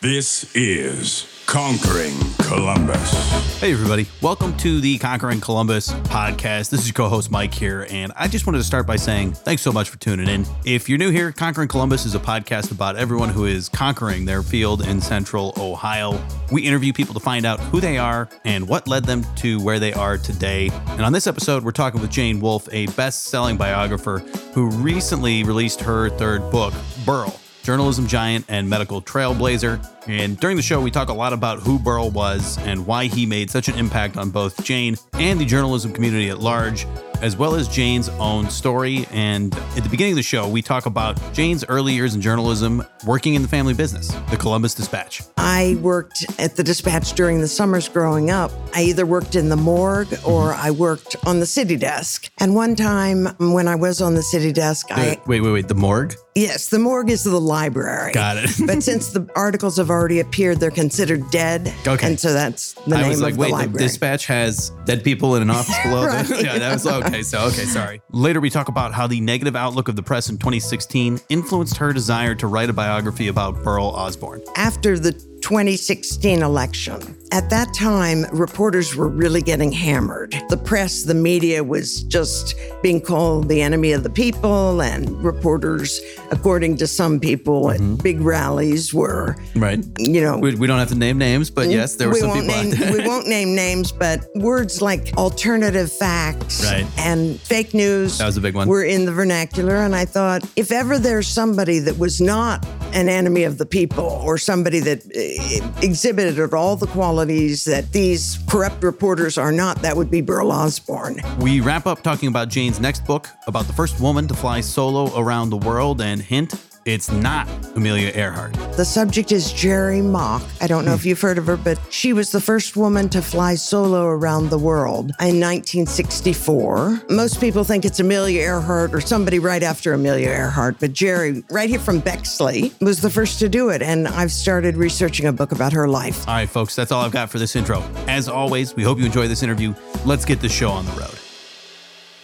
This is Conquering Columbus. Hey, everybody. Welcome to the Conquering Columbus podcast. This is your co host, Mike, here. And I just wanted to start by saying thanks so much for tuning in. If you're new here, Conquering Columbus is a podcast about everyone who is conquering their field in central Ohio. We interview people to find out who they are and what led them to where they are today. And on this episode, we're talking with Jane Wolfe, a best selling biographer who recently released her third book, Burl journalism giant and medical trailblazer. And during the show, we talk a lot about who Burl was and why he made such an impact on both Jane and the journalism community at large, as well as Jane's own story. And at the beginning of the show, we talk about Jane's early years in journalism, working in the family business, the Columbus Dispatch. I worked at the Dispatch during the summers growing up. I either worked in the morgue or mm-hmm. I worked on the city desk. And one time when I was on the city desk, I. Wait, wait, wait. The morgue? Yes, the morgue is the library. Got it. but since the articles have already appeared, they're considered dead. Okay. And so that's the I name was like, of wait, the the library. dispatch has dead people in an office below. Right. the, yeah, that was okay. So okay, sorry. Later, we talk about how the negative outlook of the press in 2016 influenced her desire to write a biography about Burl Osborne. After the 2016 election, at that time, reporters were really getting hammered. The press, the media was just being called the enemy of the people, and reporters, according to some people at mm-hmm. big rallies, were, Right. you know, We, we don't have to name names, but mm-hmm. yes, there were we some won't people out name, there. we won't name names, but words like alternative facts Right. and fake news That was a big one. were in the vernacular. And I thought, if ever there's somebody that was not an enemy of the people or somebody that eh, exhibited all the qualities that these corrupt reporters are not, that would be Burl Osborne. We wrap up talking about Jane's next book about the first woman to fly solo around the world, and hint, it's not Amelia Earhart. The subject is Jerrie Mock. I don't know if you've heard of her, but she was the first woman to fly solo around the world in 1964. Most people think it's Amelia Earhart or somebody right after Amelia Earhart, but Jerrie, right here from Bexley, was the first to do it. And I've started researching a book about her life. All right, folks, that's all I've got for this intro. As always, we hope you enjoy this interview. Let's get the show on the road.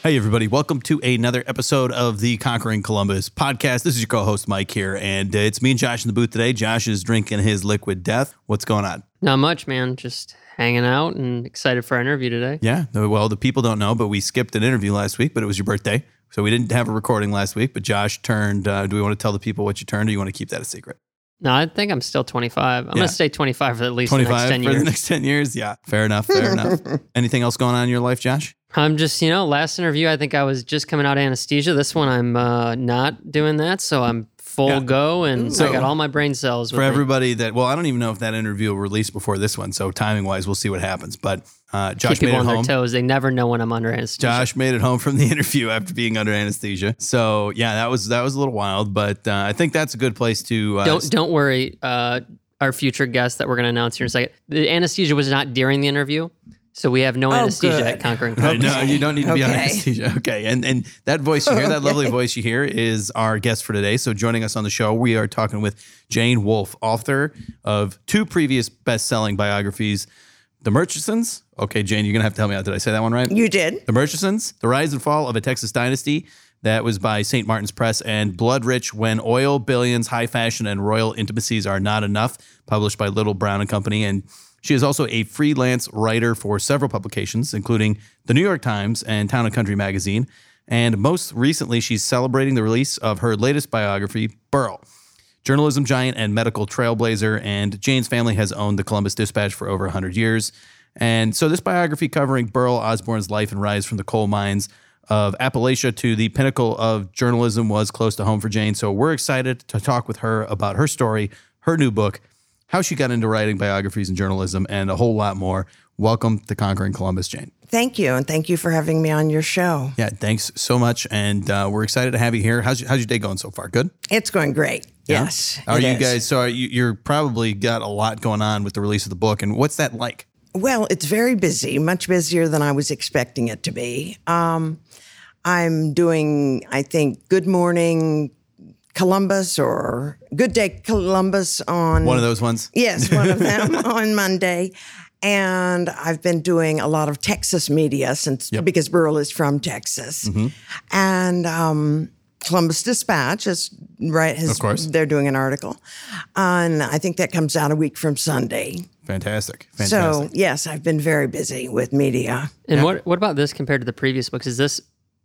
Hey, everybody, welcome to another episode of the Conquering Columbus podcast. This is your co host, Mike, here, and uh, it's me and Josh in the booth today. Josh is drinking his liquid death. What's going on? Not much, man. Just hanging out and excited for our interview today. Yeah, well, the people don't know, but we skipped an interview last week, but it was your birthday. So we didn't have a recording last week, but Josh turned. Uh, do we want to tell the people what you turned, or you want to keep that a secret? No, I think I'm still 25. I'm Yeah. going to stay 25 for at least the next 25 10 for years. the next 10 years? Yeah, fair enough, fair enough. Anything else going on in your life, Josh? I'm just, you know, last interview, I think I was just coming out of anesthesia. This one, I'm uh, not doing that. So I'm full Yeah. go and So- I got all my brain cells for me. everybody that well i don't even know if that interview will release before this one so timing wise we'll see what happens but uh, josh Keep made people it on their home toes. They never know when I'm under anesthesia. josh made it home from the interview after being under anesthesia so yeah that was that was a little wild but uh, i think that's a good place to uh, don't don't worry. Uh, our future guest that we're going to announce here in a second. The anesthesia was not during the interview. So we have no oh, anesthesia good. at Conquering I Columbus. know you don't need to be on anesthesia. Okay, and and that voice you hear, that lovely voice you hear, is our guest for today. So joining us on the show, we are talking with Jane Wolfe, author of two previous best-selling biographies, The Murchisons. Okay, Jane, you're gonna have to help me out. Did I say that one right? You did? The Murchisons, The Rise and Fall of a Texas Dynasty. That was by St. Martin's Press and Blood Rich When Oil, Billions, High Fashion, and Royal Intimacies Are Not Enough, published by Little Brown and Company. And she is also a freelance writer for several publications, including the New York Times and Town and Country magazine. And most recently, she's celebrating the release of her latest biography, Burl journalism giant and medical trailblazer. And Jane's family has owned the Columbus Dispatch for over 100 years. And so, this biography covering Burl Osborne's life and rise from the coal mines of Appalachia to the pinnacle of journalism was close to home for Jane. So, we're excited to talk with her about her story, her new book, how she got into writing biographies and journalism, and a whole lot more. Welcome to Conquering Columbus, Jane. Thank you. And thank you for having me on your show. Yeah, thanks so much. And uh, we're excited to have you here. How's, your- how's your day going so far? Good? It's going great. Yes. Are you is. guys? So you, you're probably got a lot going on with the release of the book, and what's that like? Well, it's very busy, much busier than I was expecting it to be. Um, I'm doing, I think, Good Morning Columbus or Good Day Columbus on One of those ones. Yes, one of them on Monday. And I've been doing a lot of Texas media since because Burl is from Texas. And um, Columbus Dispatch is right? His, Of course. they're doing an article, and I think that comes out a week from Sunday. Fantastic. So yes, I've been very busy with media. And what what about this compared to the previous books? Is this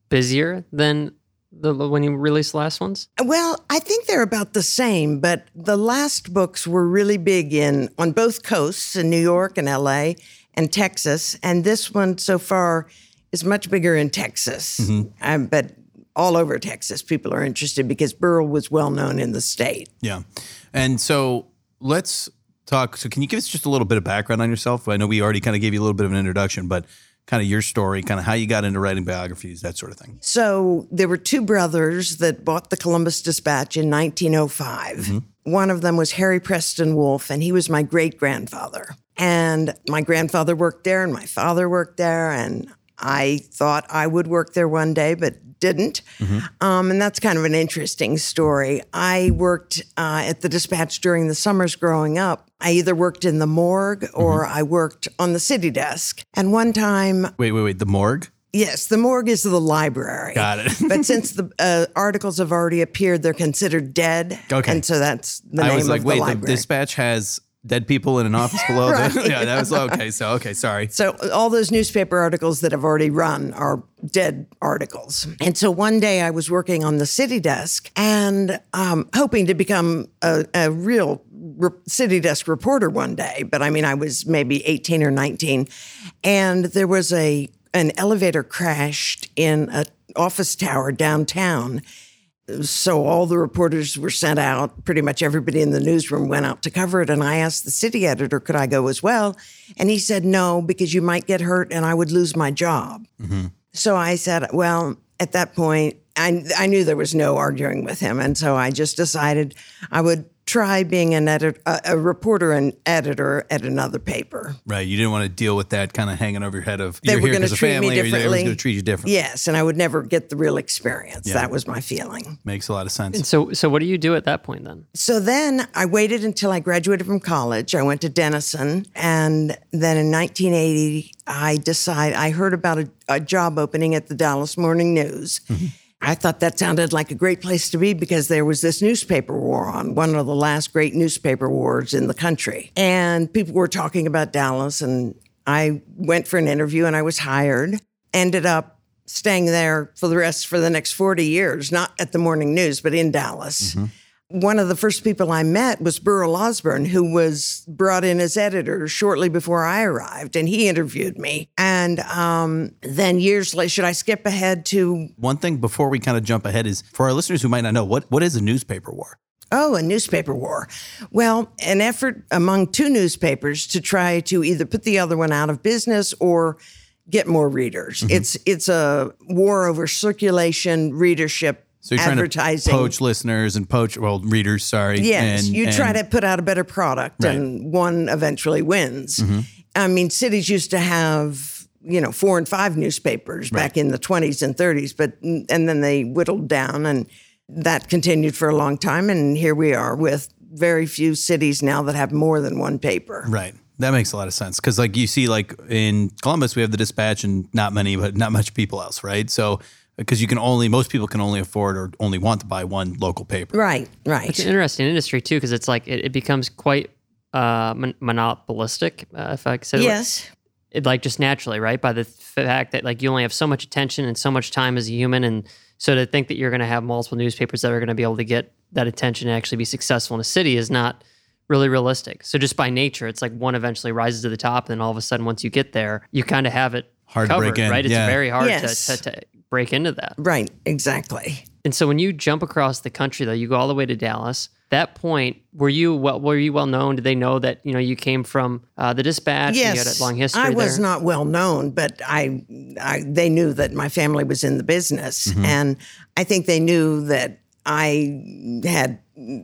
busier than the when you released the last ones? Well, I think they're about the same, but the last books were really big in on both coasts in New York and LA and Texas, and this one so far is much bigger in Texas. Um, but all over Texas, people are interested because Burl was well known in the state. Yeah. And so let's talk. So, can you give us just a little bit of background on yourself? I know we already kind of gave you a little bit of an introduction, but kind of your story, kind of how you got into writing biographies, that sort of thing. So there were two brothers that bought the Columbus Dispatch in 1905. Mm-hmm. One of them was Harry Preston Wolfe, and he was my great grandfather. And my grandfather worked there, and my father worked there, and I thought I would work there one day, but didn't. Um, and that's kind of an interesting story. I worked uh, at the Dispatch during the summers growing up. I either worked in the morgue or I worked on the city desk. And one time, Wait, wait, wait. The morgue? yes, the morgue is the library. Got it. but since the uh, articles have already appeared, they're considered dead. Okay. And so that's the I name was like, of wait, the the dispatch has dead people in an office below. Right. the, yeah, that was okay. So, okay, sorry. so all those newspaper articles that have already run are dead articles. And so one day I was working on the city desk and um, hoping to become a, a real re- city desk reporter one day. But I mean, I was maybe 18 or 19. And there was a an elevator crashed in an office tower downtown. So all the reporters were sent out. Pretty much everybody in the newsroom went out to cover it. And I asked the city editor, could I go as well? And he said, no, because you might get hurt and I would lose my job. Mm-hmm. So I said, well, at that point, I, I knew there was no arguing with him. And so I just decided I would try being an edit, a, a reporter and editor at another paper. Right. You didn't want to deal with that kind of hanging over your head of They you're were here going to 'cause of treat me family or everyone's differently. going to treat you differently. Yes, and I would never get the real experience. That was my feeling. Makes a lot of sense. So so what do you do at that point then? So then I waited until I graduated from college. I went to Denison. And then in 1980, I decided, I heard about a, a job opening at the Dallas Morning News. Mm-hmm. I thought that sounded like a great place to be because there was this newspaper war on, one of the last great newspaper wars in the country. And people were talking about Dallas. And I went for an interview and I was hired. Ended up staying there for the rest for the next 40 years, not at the morning news, but in Dallas mm-hmm. One of the first people I met was Burl Osborne, who was brought in as editor shortly before I arrived, and he interviewed me. And um, then years later, should I skip ahead to One thing before we kind of jump ahead is for our listeners who might not know what what is a newspaper war. Oh, a newspaper war. Well, an effort among two newspapers to try to either put the other one out of business or get more readers. It's it's a war over circulation, readership, So you're trying advertising. to poach listeners and poach well readers. Sorry. Yes, and, you try to put out a better product, Right. Mm-hmm. and one eventually wins. I mean, cities used to have you know four and five newspapers back in the twenties and thirties, but and then they whittled down, and that continued for a long time. And here we are with very few cities now that have more than one paper. Right. That makes a lot of sense because, like, you see, like in Columbus, we have the Dispatch and not many, but not much people else, right? So, because you can only, most people can only afford or only want to buy one local paper. Right, right. It's an interesting industry too because it's like it, it becomes quite uh, mon- monopolistic, uh, if I could say. that. Yes, it like just naturally, right? By the fact that like you only have so much attention and so much time as a human, and so to think that you're going to have multiple newspapers that are going to be able to get that attention and actually be successful in a city is not really realistic. So just by nature, it's like one eventually rises to the top, and then all of a sudden, once you get there, you kind of have it Hard to break in, right? It's yeah. very hard Yes. to, to, to break into that. right, exactly. And so when you jump across the country, though, you go all the way to Dallas. That point, were you well? Were you well known? Did they know that you know you came from uh, the Dispatch? and you had Yes, a long history. I was there? not well known, but I, I, they knew that my family was in the business, Mm-hmm. and I think they knew that I had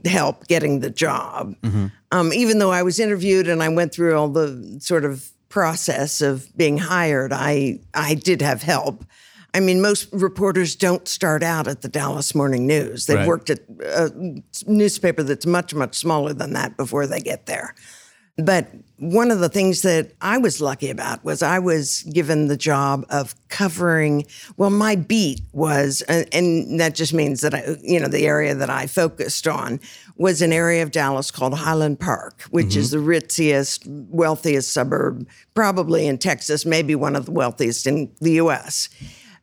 help getting the job. Mm-hmm. Um, even though I was interviewed and I went through all the sort of process of being hired, I, I did have help. I mean, most reporters don't start out at the Dallas Morning News. They've Right. worked at a newspaper that's much, much smaller than that before they get there. But one of the things that I was lucky about was I was given the job of covering. Well, my beat was, and, and that just means that I, you know, the area that I focused on was an area of Dallas called Highland Park, which is mm-hmm. the ritziest, wealthiest suburb, probably in Texas, maybe one of the wealthiest in the U.S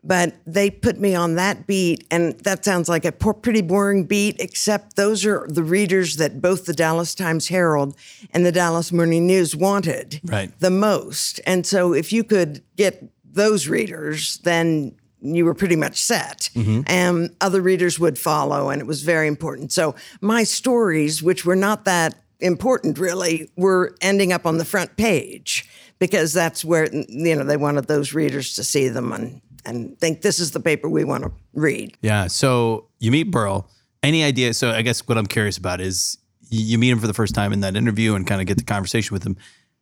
but they put me on that beat and that sounds like a pretty boring beat except those are the readers that both the dallas times herald and the dallas morning news wanted Right. the most. And so if you could get those readers then you were pretty much set mm-hmm. and other readers would follow and it was very important so my stories which were not that important really were ending up on the front page because that's where you know they wanted those readers to see them and and think this is the paper we want to read. Yeah. So you meet Burl. Any idea? So I guess what I'm curious about is you meet him for the first time in that interview and kind of get the conversation with him.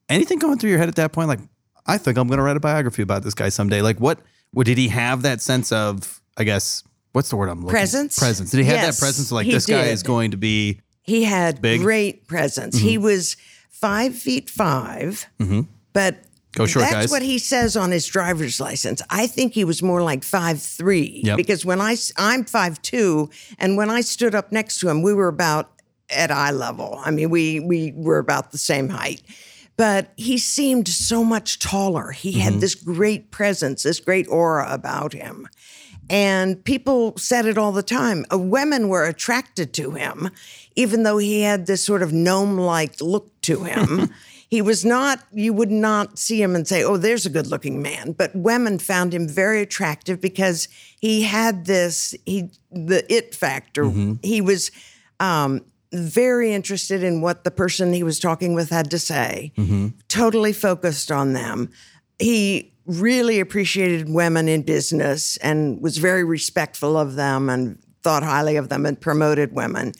Anything going through your head at that point? Like, I think I'm going to write a biography about this guy someday. Like, what? What did he have that sense of? I guess what's the word I'm looking? Presence? Presence. Did he have Yes, that presence? Like he this guy did. is going to be. He had Big? Mm-hmm. great presence. He was five feet 5 but Go short, that's guys. what he says on his driver's license. I think he was more like five three Yep. because when I s- I'm five two, and when I stood up next to him, we were about at eye level. I mean, we we were about the same height. But he seemed so much taller. He Mm-hmm. had this great presence, this great aura about him. And people said it all the time. Uh, women were attracted to him, even though he had this sort of gnome like look to him. he was not, you would not see him and say, oh, there's a good looking man. But women found him very attractive because he had this, he, the it factor. He was, um, very interested in what the person he was talking with had to say, mm-hmm. totally focused on them. He really appreciated women in business and was very respectful of them and thought highly of them and promoted women.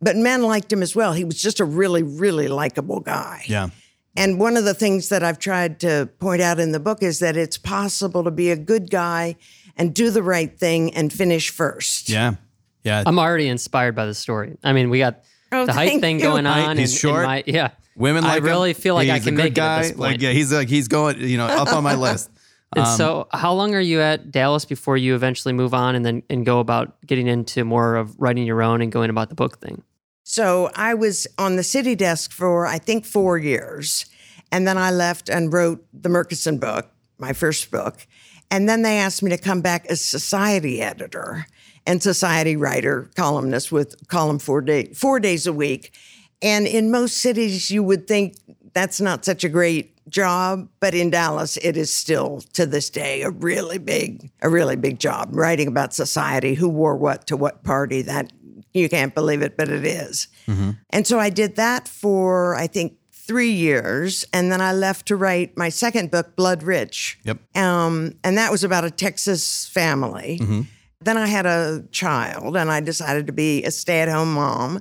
But men liked him as well. He was just a really, really likable guy. Yeah. And one of the things that I've tried to point out in the book is that it's possible to be a good guy and do the right thing and finish first. Yeah. Yeah. I'm already inspired by the story. I mean, we got Oh, the height thing you. going Height, on. he's and- short. and my, yeah. Women I like him. really feel like I He's a can good make it at guy. this point. Like yeah, he's like he's going. You know, up on my list. And Um, so, how long are you at Dallas before you eventually move on and then and go about getting into more of writing your own and going about the book thing? So I was on the city desk for, I think, four years. And then I left and wrote the Murchison book, my first book. And then they asked me to come back as society editor and society writer, columnist with column four, day, four days a week. And in most cities, you would think that's not such a great job, but in Dallas, it is still to this day a really big, a really big job writing about society, who wore what to what party. That you can't believe it, but it is. And so I did that for I think three years, and then I left to write my second book, Blood Rich. Yep. Um, and that was about a Texas family. Then I had a child, and I decided to be a stay-at-home mom,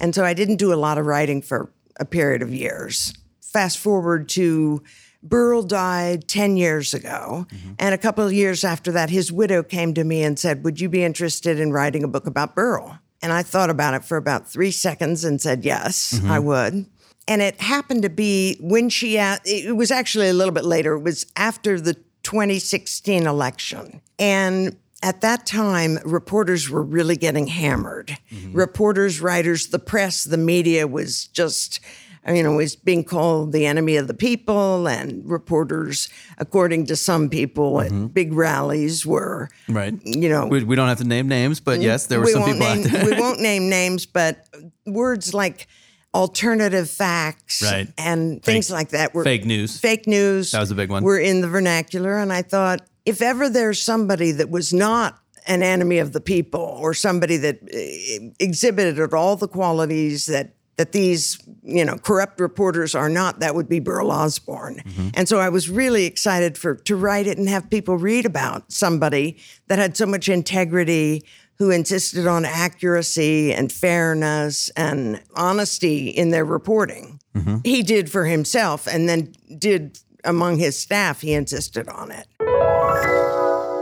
and so I didn't do a lot of writing for a period of years. Fast forward to Burl died 10 years ago. Mm-hmm. And a couple of years after that, his widow came to me and said, Would you be interested in writing a book about Burl? And I thought about it for about three seconds and said, Yes, I mm-hmm. would. And it happened to be when she, a- it was actually a little bit later, it was after the 2016 election. And at that time, reporters were really getting hammered. Mm-hmm. Reporters, writers, the press, the media was just, you know, was being called the enemy of the people. And reporters, according to some people at mm-hmm. big rallies, were, Right. you know, We, we don't have to name names, but yes, there were we some people name, out there. we won't name names, but words like alternative facts Right. and things like that were Fake news. Fake news. That was a big one. Were in the vernacular, and I thought if ever there's somebody that was not an enemy of the people or somebody that eh, exhibited all the qualities that that these you know corrupt reporters are not that would be Burl Osborne Mm-hmm. and so I was really excited for to write it and have people read about somebody that had so much integrity who insisted on accuracy and fairness and honesty in their reporting Mm-hmm. he did for himself and then did among his staff he insisted on it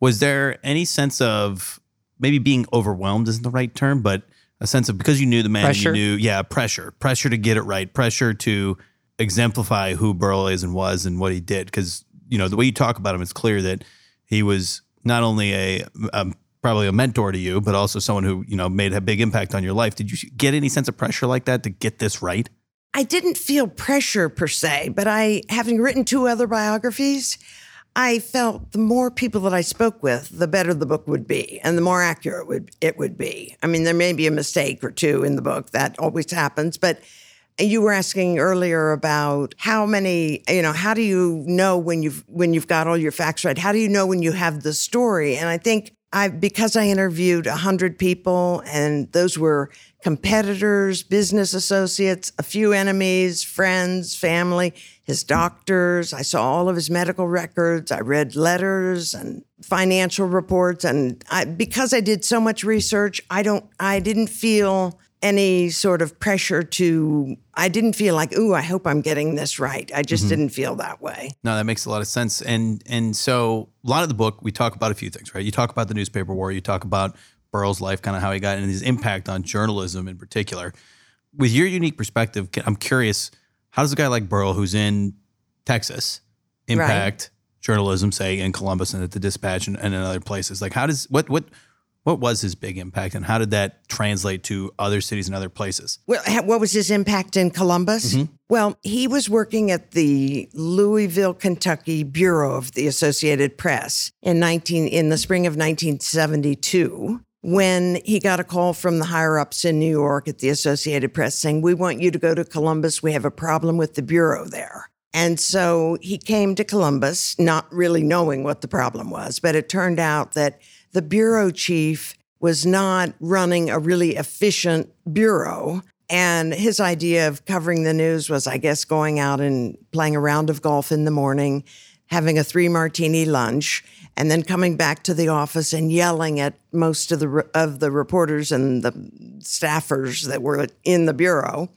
was there any sense of maybe being overwhelmed isn't the right term, but a sense of because you knew the man, Pressure? you knew, yeah, pressure, pressure to get it right, pressure to exemplify who Burl is and was and what he did. Because you know the way you talk about him, it's clear that he was not only a, a probably a mentor to you, but also someone who you know made a big impact on your life. Did you get any sense of pressure like that to get this right? I didn't feel pressure per se, but I, having written two other biographies, I felt the more people that I spoke with, the better the book would be and the more accurate would, it would be. I mean, there may be a mistake or two in the book, that always happens, but you were asking earlier about how many, you know, how do you know when you've when you've got all your facts right? How do you know when you have the story? And I think I because I interviewed 100 people and those were competitors, business associates, a few enemies, friends, family, his doctors. I saw all of his medical records. I read letters and financial reports and I, because I did so much research, I don't I didn't feel any sort of pressure to I didn't feel like, "Ooh, I hope I'm getting this right." I just mm-hmm. didn't feel that way. No, that makes a lot of sense. And and so a lot of the book we talk about a few things, right? You talk about the newspaper war, you talk about Burl's life, kind of how he got and his impact on journalism in particular. With your unique perspective, I'm curious, how does a guy like Burl, who's in Texas, impact journalism, say in Columbus and at the Dispatch and, and in other places? Like, how does what what what was his big impact, and how did that translate to other cities and other places? Well, what was his impact in Columbus? Mm-hmm. Well, he was working at the Louisville, Kentucky bureau of the Associated Press in 19 in the spring of 1972 when he got a call from the higher ups in New York at the Associated Press saying, "We want you to go to Columbus. We have a problem with the bureau there." And so he came to Columbus, not really knowing what the problem was, but it turned out that the bureau chief was not running a really efficient bureau. And his idea of covering the news was, I guess, going out and playing a round of golf in the morning, having a three martini lunch, and then coming back to the office and yelling at most of the of the reporters and the staffers that were in the bureau.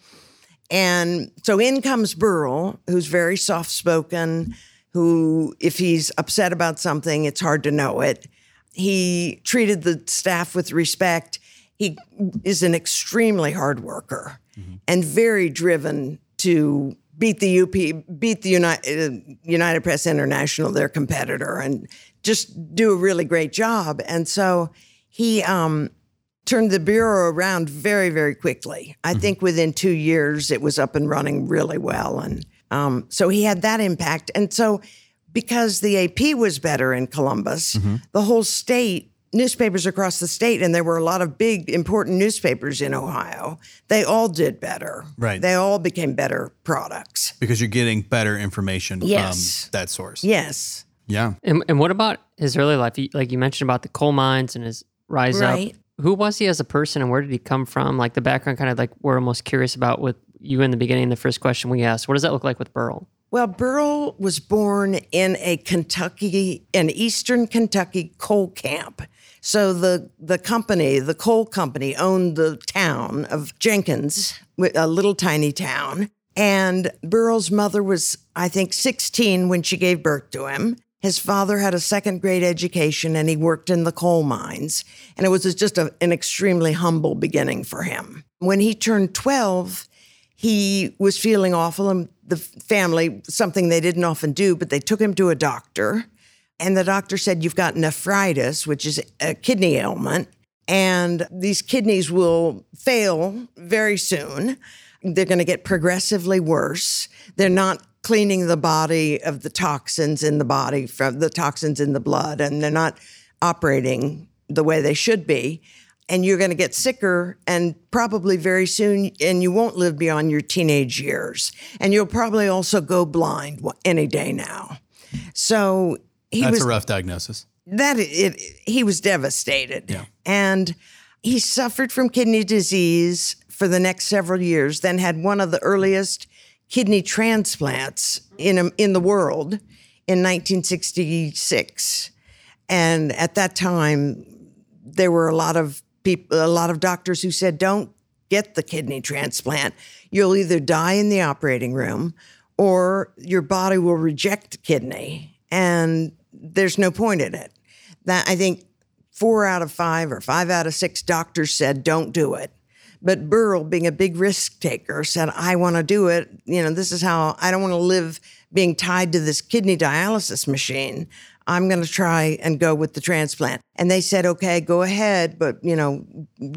And so in comes Burl, who's very soft spoken, who, if he's upset about something, it's hard to know it. He treated the staff with respect. He is an extremely hard worker and very driven to beat the UP, beat the United, uh, United Press International, their competitor, and just do a really great job. And so he um, turned the bureau around very, very quickly. I think within two years, it was up and running really well. And um, so he had that impact. And so because the AP was better in Columbus, mm-hmm. the whole state, newspapers across the state, and there were a lot of big, important newspapers in Ohio, they all did better. Right. They all became better products. Because you're getting better information Yes. from that source. Yes. Yeah. And, and what about his early life? Like you mentioned about the coal mines and his rise Right. up. Who was he as a person and where did he come from? Like the background, kind of like we're most curious about with you in the beginning, the first question we asked. What does that look like with Burl? Well, Burl was born in a Kentucky, an eastern Kentucky coal camp. So the the company, the coal company, owned the town of Jenkins, a little tiny town. And Burl's mother was, I think, 16 when she gave birth to him. His father had a second grade education and he worked in the coal mines. And it was just a, an extremely humble beginning for him. When he turned 12, he was feeling awful and the family something they didn't often do but they took him to a doctor And the doctor said, You've got nephritis, which is a kidney ailment, and these kidneys will fail very soon. They're going to get progressively worse. They're not cleaning the body of the toxins in the body from the toxins in the blood, and they're not operating the way they should be. And you're going to get sicker and probably very soon, and you won't live beyond your teenage years. And you'll probably also go blind any day now. So he That's was a rough diagnosis. that it, he was devastated Yeah. and he suffered from kidney disease for the next several years then had one of the earliest kidney transplants in in the world in 1966 and at that time there were a lot of people a lot of doctors who said don't get the kidney transplant you'll either die in the operating room or your body will reject the kidney and there's no point in it that I think four out of five or five out of six doctors said don't do it. But Burl, being a big risk taker, said, I want to do it. You know, this is how I don't want to live being tied to this kidney dialysis machine. I'm going to try and go with the transplant. And they said, okay, go ahead, but, you know,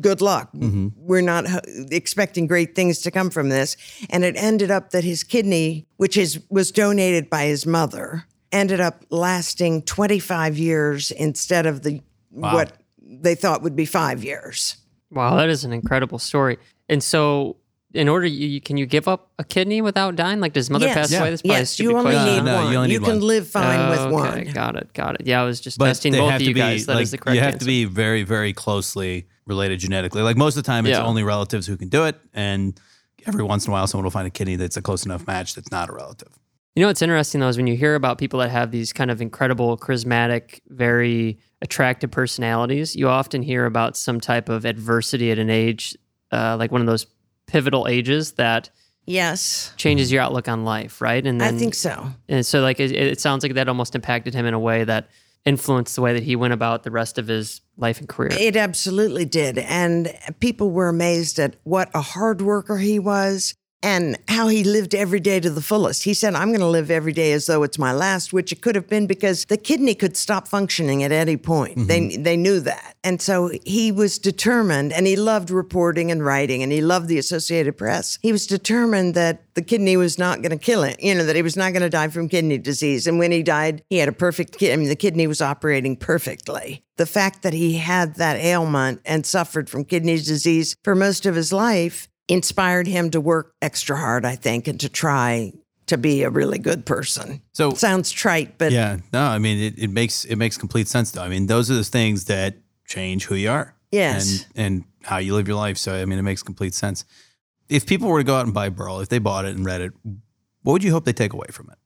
good luck. Mm-hmm. We're not expecting great things to come from this. And it ended up that his kidney, which is, was donated by his mother, ended up lasting 25 years instead of the what they thought would be five years. Wow, that is an incredible story. And so, in order, you, you can you give up a kidney without dying? Like, does mother yes, pass away? This probably a yes, you only question. need No, no, one. you only need can one. live fine Oh, with okay, one. got it, got it. Yeah, I was just But testing both of you be guys. That is like the correct you have answer. to be very, very closely related genetically. Like most of the time, it's Yeah. only relatives who can do it, and every once in a while, someone will find a kidney that's a close enough match that's not a relative. You know what's interesting though is when you hear about people that have these kind of incredible, charismatic, very attractive personalities, you often hear about some type of adversity at an age, uh, like one of those pivotal ages that Yes, changes your outlook on life, right? And I think so. and so like it, it sounds like that almost impacted him in a way that influenced the way that he went about the rest of his life and career. It absolutely did. And people were amazed at what a hard worker he was and how he lived every day to the fullest. He said, I'm going to live every day as though it's my last, which it could have been because the kidney could stop functioning at any point. Mm-hmm. They, they knew that. And so he was determined and he loved reporting and writing and he loved the Associated Press. He was determined that the kidney was not going to kill him, you know, that he was not going to die from kidney disease. And when he died, he had a perfect kidney. I mean, the kidney was operating perfectly. The fact that he had that ailment and suffered from kidney disease for most of his life inspired him to work extra hard, I think, and to try to be a really good person. So Sounds trite, but yeah, no, I mean it, it makes it makes complete sense though. I mean those are the things that change who you are. Yes. And and how you live your life. So I mean it makes complete sense. If people were to go out and buy Burl, if they bought it and read it, what would you hope they take away from it?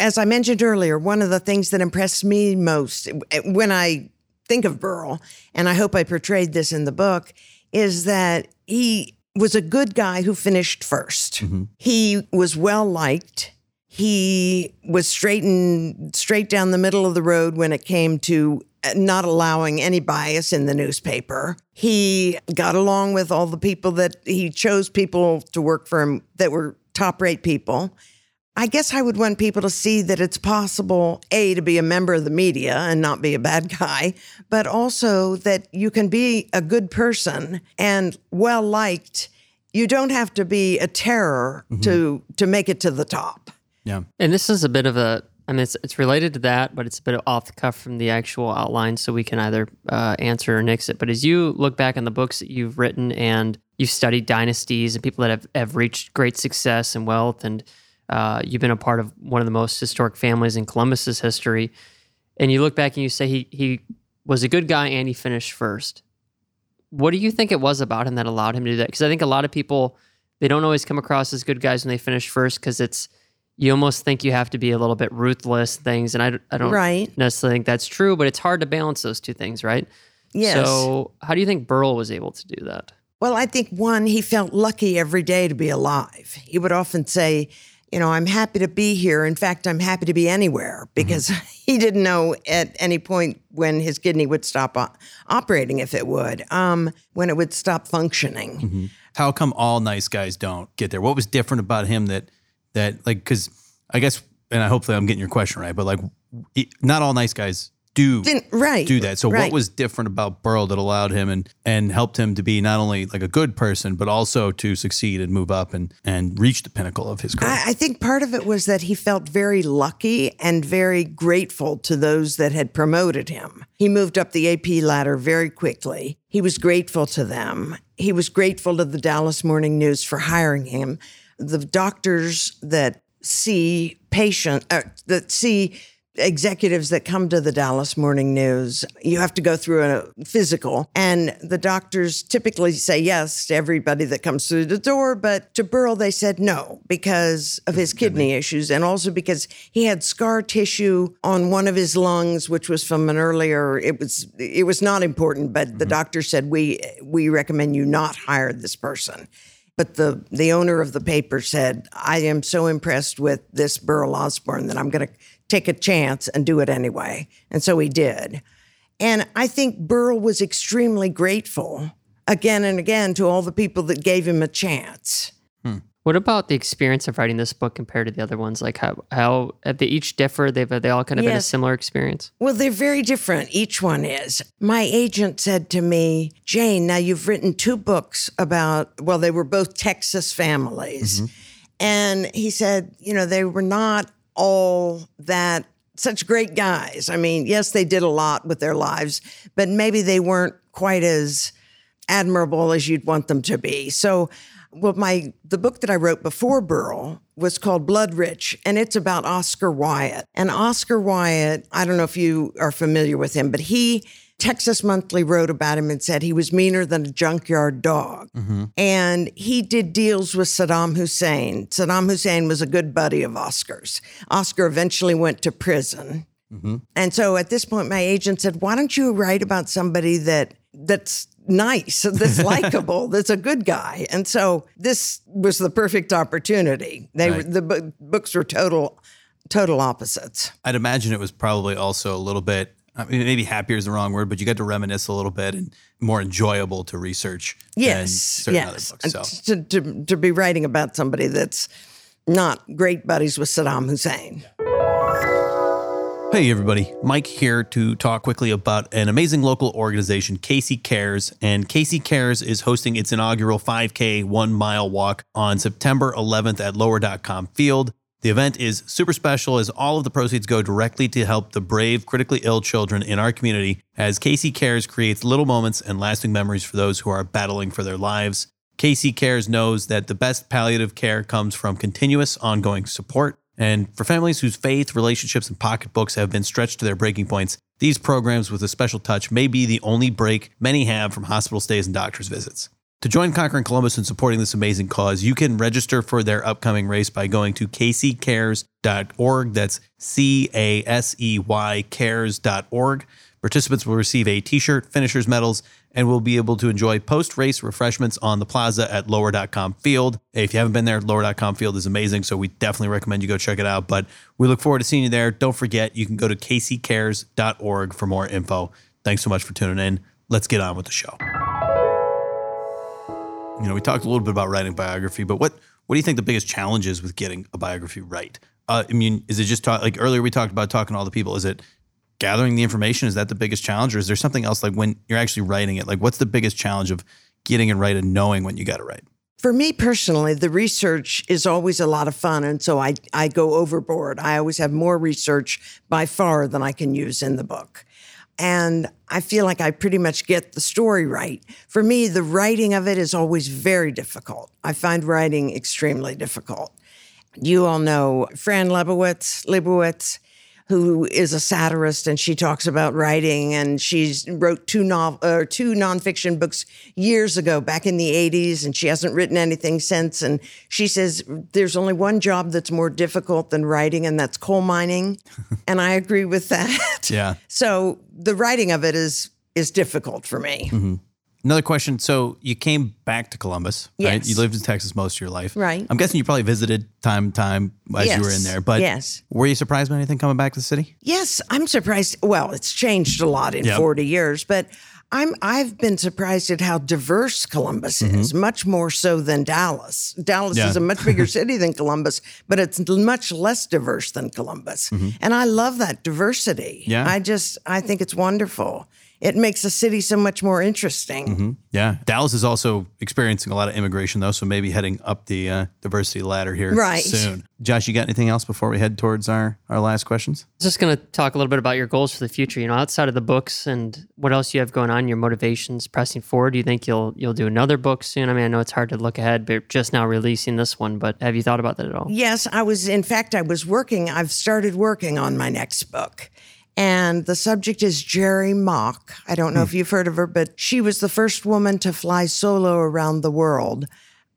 as I mentioned earlier, one of the things that impressed me most eh, when I think of Burl, and I hope I portrayed this in the book, is that he was a good guy who finished 1st He was well liked. He was straight and straight down the middle of the road when it came to uh, not allowing any bias in the newspaper. He got along with all the people that he chose people to work for him that were top rate people. I guess I would want people to see that it's possible, A, to be a member of the media and not be a bad guy, but also that you can be a good person and well liked. You don't have to be a terror to to make it to the top. Yeah. And this is a bit of a, I mean, it's, it's related to that, but it's a bit off the cuff from the actual outline, so we can either uh, answer or nix it. But as you look back on the books that you've written and you've studied dynasties and people that have, have reached great success and wealth, and uh, you've been a part of one of the most historic families in Columbus's history, and you look back and you say he, he was a good guy and he finished first. What do you think it was about him that allowed him to do that? Because I think a lot of people, they don't always come across as good guys when they finish first because it's, you almost think you have to be a little bit ruthless things and i, I don't Right. necessarily think that's true but it's hard to balance those two things right Yes. so how do you think burl was able to do that Well, I think one, he felt lucky every day to be alive. He would often say, you know, I'm happy to be here. In fact, I'm happy to be anywhere because he didn't know at any point when his kidney would stop o- operating, if it would, um, when it would stop functioning. How come all nice guys don't get there? What was different about him that that like because I guess and I hopefully I'm getting your question right, but like not all nice guys do Didn't- right, do that. So what was different about Burl that allowed him and and helped him to be not only like a good person, but also to succeed and move up and and reach the pinnacle of his career? I, I think part of it was that he felt very lucky and very grateful to those that had promoted him. He moved up the AP ladder very quickly. He was grateful to them. He was grateful to the Dallas Morning News for hiring him. The doctors that see patient uh, that see executives that come to the Dallas Morning News, you have to go through a physical. And the doctors typically say yes to everybody that comes through the door, but to Burl, they said no because of his kidney issues and also because he had scar tissue on one of his lungs, which was from an earlier, it was, it was not important, but the mm-hmm. doctor said, we, we recommend you not hire this person. But the, the owner of the paper said, I am so impressed with this Burl Osborne that I'm going to take a chance and do it anyway. And so he did. And I think Burl was extremely grateful again and again to all the people that gave him a chance. Hmm. What about the experience of writing this book compared to the other ones? Like how how have they each differ? They've they all kind of been a similar experience. Well, they're very different. Each one is. My agent said to me, Jane, now you've written two books about, well, they were both Texas families. Mm-hmm. And he said, you know, they were not all that such great guys. I mean, yes, they did a lot with their lives, but maybe they weren't quite as admirable as you'd want them to be. So, well, my the book that I wrote before Burl was called Blood Rich, and it's about Oscar Wyatt. And Oscar Wyatt, I don't know if you are familiar with him, but he Texas Monthly wrote about him and said he was meaner than a junkyard dog. Mm-hmm. And he did deals with Saddam Hussein. Saddam Hussein was a good buddy of Oscar's. Oscar eventually went to prison. Mm-hmm. And so at this point, my agent said, "Why don't you write about somebody that that's nice, that's likable, that's a good guy?" And so this was the perfect opportunity. They were, Right. the bu- books were total total opposites. I'd imagine it was probably also a little bit. I mean, maybe happier is the wrong word, but you got to reminisce a little bit and more enjoyable to research than Yes, certain yes. other books. So. To, to to be writing about somebody that's not great buddies with Saddam Hussein. Hey, everybody. Mike here to talk quickly about an amazing local organization, Casey Cares. And Casey Cares is hosting its inaugural 5K one mile walk on September 11th at lower.com field. The event is super special as all of the proceeds go directly to help the brave, critically ill children in our community as Casey Cares creates little moments and lasting memories for those who are battling for their lives. Casey Cares knows that the best palliative care comes from continuous, ongoing support. And for families whose faith, relationships, and pocketbooks have been stretched to their breaking points, these programs with a special touch may be the only break many have from hospital stays and doctor's visits. To join Conquering Columbus in supporting this amazing cause, you can register for their upcoming race by going to caseycares.org. That's C A S E Y cares.org. Participants will receive a t shirt, finishers medals, and will be able to enjoy post race refreshments on the plaza at lower.com field. If you haven't been there, lower.com field is amazing. So we definitely recommend you go check it out. But we look forward to seeing you there. Don't forget, you can go to caseycares.org for more info. Thanks so much for tuning in. Let's get on with the show. You know, we talked a little bit about writing biography, but what what do you think the biggest challenge is with getting a biography right? Uh, I mean, is it just talk, like earlier we talked about talking to all the people? Is it gathering the information? Is that the biggest challenge, or is there something else like when you're actually writing it? Like, what's the biggest challenge of getting it right and knowing when you got it right? For me personally, the research is always a lot of fun. And so I, I go overboard. I always have more research by far than I can use in the book. And I feel like I pretty much get the story right. For me, the writing of it is always very difficult. I find writing extremely difficult. You all know Fran Lebowitz, Lebowitz, who is a satirist, and she talks about writing. And she's wrote two nov- or two nonfiction books years ago, back in the '80s, and she hasn't written anything since. And she says there's only one job that's more difficult than writing, and that's coal mining. and I agree with that. Yeah. So the writing of it is is difficult for me. Mm-hmm. Another question. So you came back to Columbus, right? Yes. You lived in Texas most of your life, Right. I'm guessing you probably visited time time as you were in there. But Yes. were you surprised by anything coming back to the city? Yes, I'm surprised. Well, it's changed a lot in Yep. 40 years, but I'm I've been surprised at how diverse Columbus mm-hmm. is, much more so than Dallas. Dallas Yeah. is a much bigger city than Columbus, but it's much less diverse than Columbus. Mm-hmm. And I love that diversity. Yeah. I just I think it's wonderful. It makes a city so much more interesting. Yeah. Dallas is also experiencing a lot of immigration, though, so maybe heading up the uh, diversity ladder here Right. soon. Josh, you got anything else before we head towards our, our last questions? Just going to talk a little bit about your goals for the future. You know, outside of the books and what else you have going on, your motivations pressing forward. Do you think you'll you'll do another book soon? I mean, I know it's hard to look ahead, but just now releasing this one. But have you thought about that at all? Yes, I was, in fact, I was working, I've started working on my next book. And the subject is Jerrie Mock. I don't know hmm. if you've heard of her, but she was the first woman to fly solo around the world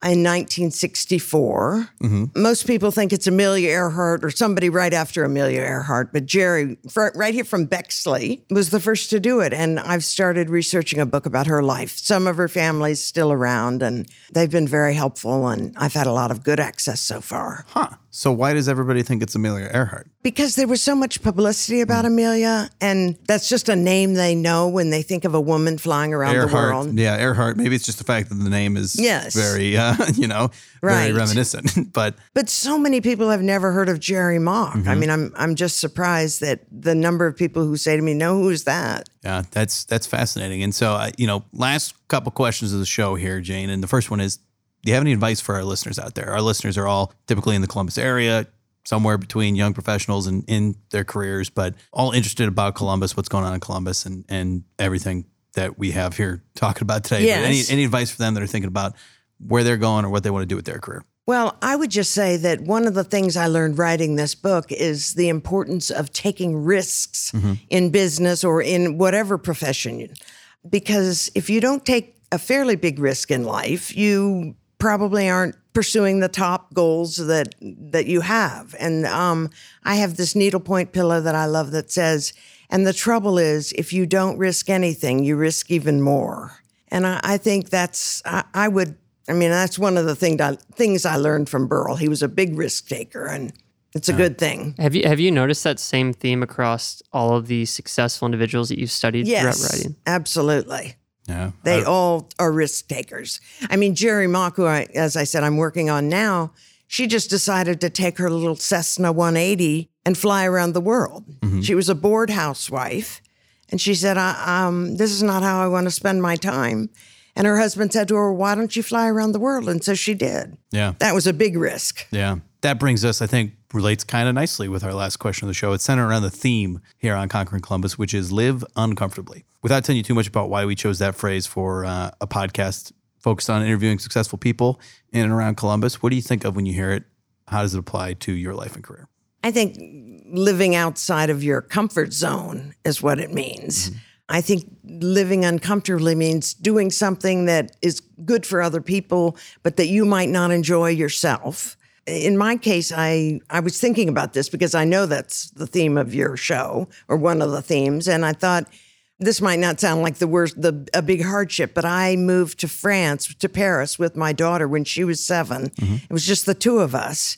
in 1964. Mm-hmm. Most people think it's Amelia Earhart or somebody right after Amelia Earhart, but Jerrie, right here from Bexley, was the first to do it. And I've started researching a book about her life. Some of her family's still around, and they've been very helpful, and I've had a lot of good access so far. Huh. So why does everybody think it's Amelia Earhart? Because there was so much publicity about Amelia, and that's just a name they know when they think of a woman flying around the world. Yeah, Earhart. Maybe it's just the fact that the name is Yes. very, uh, you know, very reminiscent. but But so many people have never heard of Jerrie Mock. I Mm-hmm. mean, I'm I'm just surprised that the number of people who say to me, "No, who's that?" Yeah, that's that's fascinating. And so, uh, you know, last couple questions of the show here, Jane. And the first one is, do you have any advice for our listeners out there? Our listeners are all typically in the Columbus area, somewhere between young professionals and in their careers, but all interested about Columbus, what's going on in Columbus, and and everything that we have here talking about today. But any any advice for them that are thinking about where they're going or what they want to do with their career? Well, I would just say that one of the things I learned writing this book is the importance of taking risks mm-hmm. in business or in whatever profession. Because if you don't take a fairly big risk in life, you probably aren't pursuing the top goals that that you have. And um, I have this needlepoint pillow that I love that says, "And the trouble is, if you don't risk anything, you risk even more." And I, I think that's I, I would. I mean, that's one of the thing I, things I learned from Burl. He was a big risk taker, and it's a good thing. Have you have you noticed that same theme across all of the successful individuals that you've studied throughout Yes, writing? absolutely. Yeah, They all are risk takers. I mean, Jerrie Mock, who I, as I said, I'm working on now, she just decided to take her little Cessna 180 and fly around the world. She was a bored housewife, and she said, I, um, "This is not how I want to spend my time." And her husband said to her, "Why don't you fly around the world?" And so she did. yeah. That was a big risk. Yeah. That brings us, I think, relates kind of nicely with our last question of the show. It's centered around the theme here on Conquering Columbus, which is live uncomfortably. Without telling you too much about why we chose that phrase for uh, a podcast focused on interviewing successful people in and around Columbus, what do you think of when you hear it? How does it apply to your life and career? I think living outside of your comfort zone is what it means. I think living uncomfortably means doing something that is good for other people, but that you might not enjoy yourself. In my case, I, I was thinking about this because I know that's the theme of your show or one of the themes. And I thought, this might not sound like the worst, the a big hardship, but I moved to France, to Paris, with my daughter when she was 7 mm-hmm. It was just the two of us,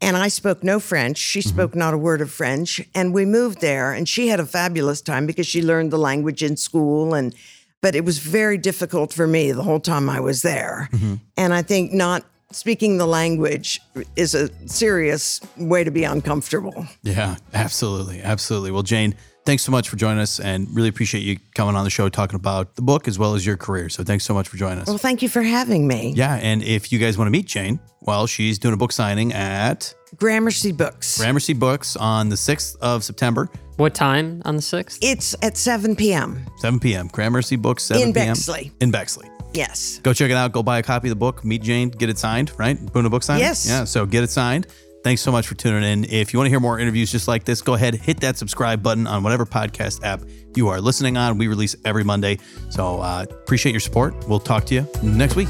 and I spoke no French. She mm-hmm. spoke not a word of French, and we moved there. And she had a fabulous time because she learned the language in school, and but it was very difficult for me the whole time I was there. Mm-hmm. And I think not speaking the language is a serious way to be uncomfortable. Yeah, absolutely. Absolutely. Well, Jane, thanks so much for joining us and really appreciate you coming on the show talking about the book as well as your career. So thanks so much for joining us. Well, thank you for having me. Yeah, and if you guys want to meet Jane, well, she's doing a book signing at Gramercy Books. Gramercy Books on the 6th of September, What time on the sixth? It's at 7 p.m. 7 p.m. Gramercy Books, 7 In p.m. Bexley. In Bexley. Yes. Go check it out. Go buy a copy of the book. Meet Jane. Get it signed, right? Boom a book signing? Yes. Yeah, so get it signed. Thanks so much for tuning in. If you want to hear more interviews just like this, go ahead, hit that subscribe button on whatever podcast app you are listening on. We release every Monday. So uh, appreciate your support. We'll talk to you next week.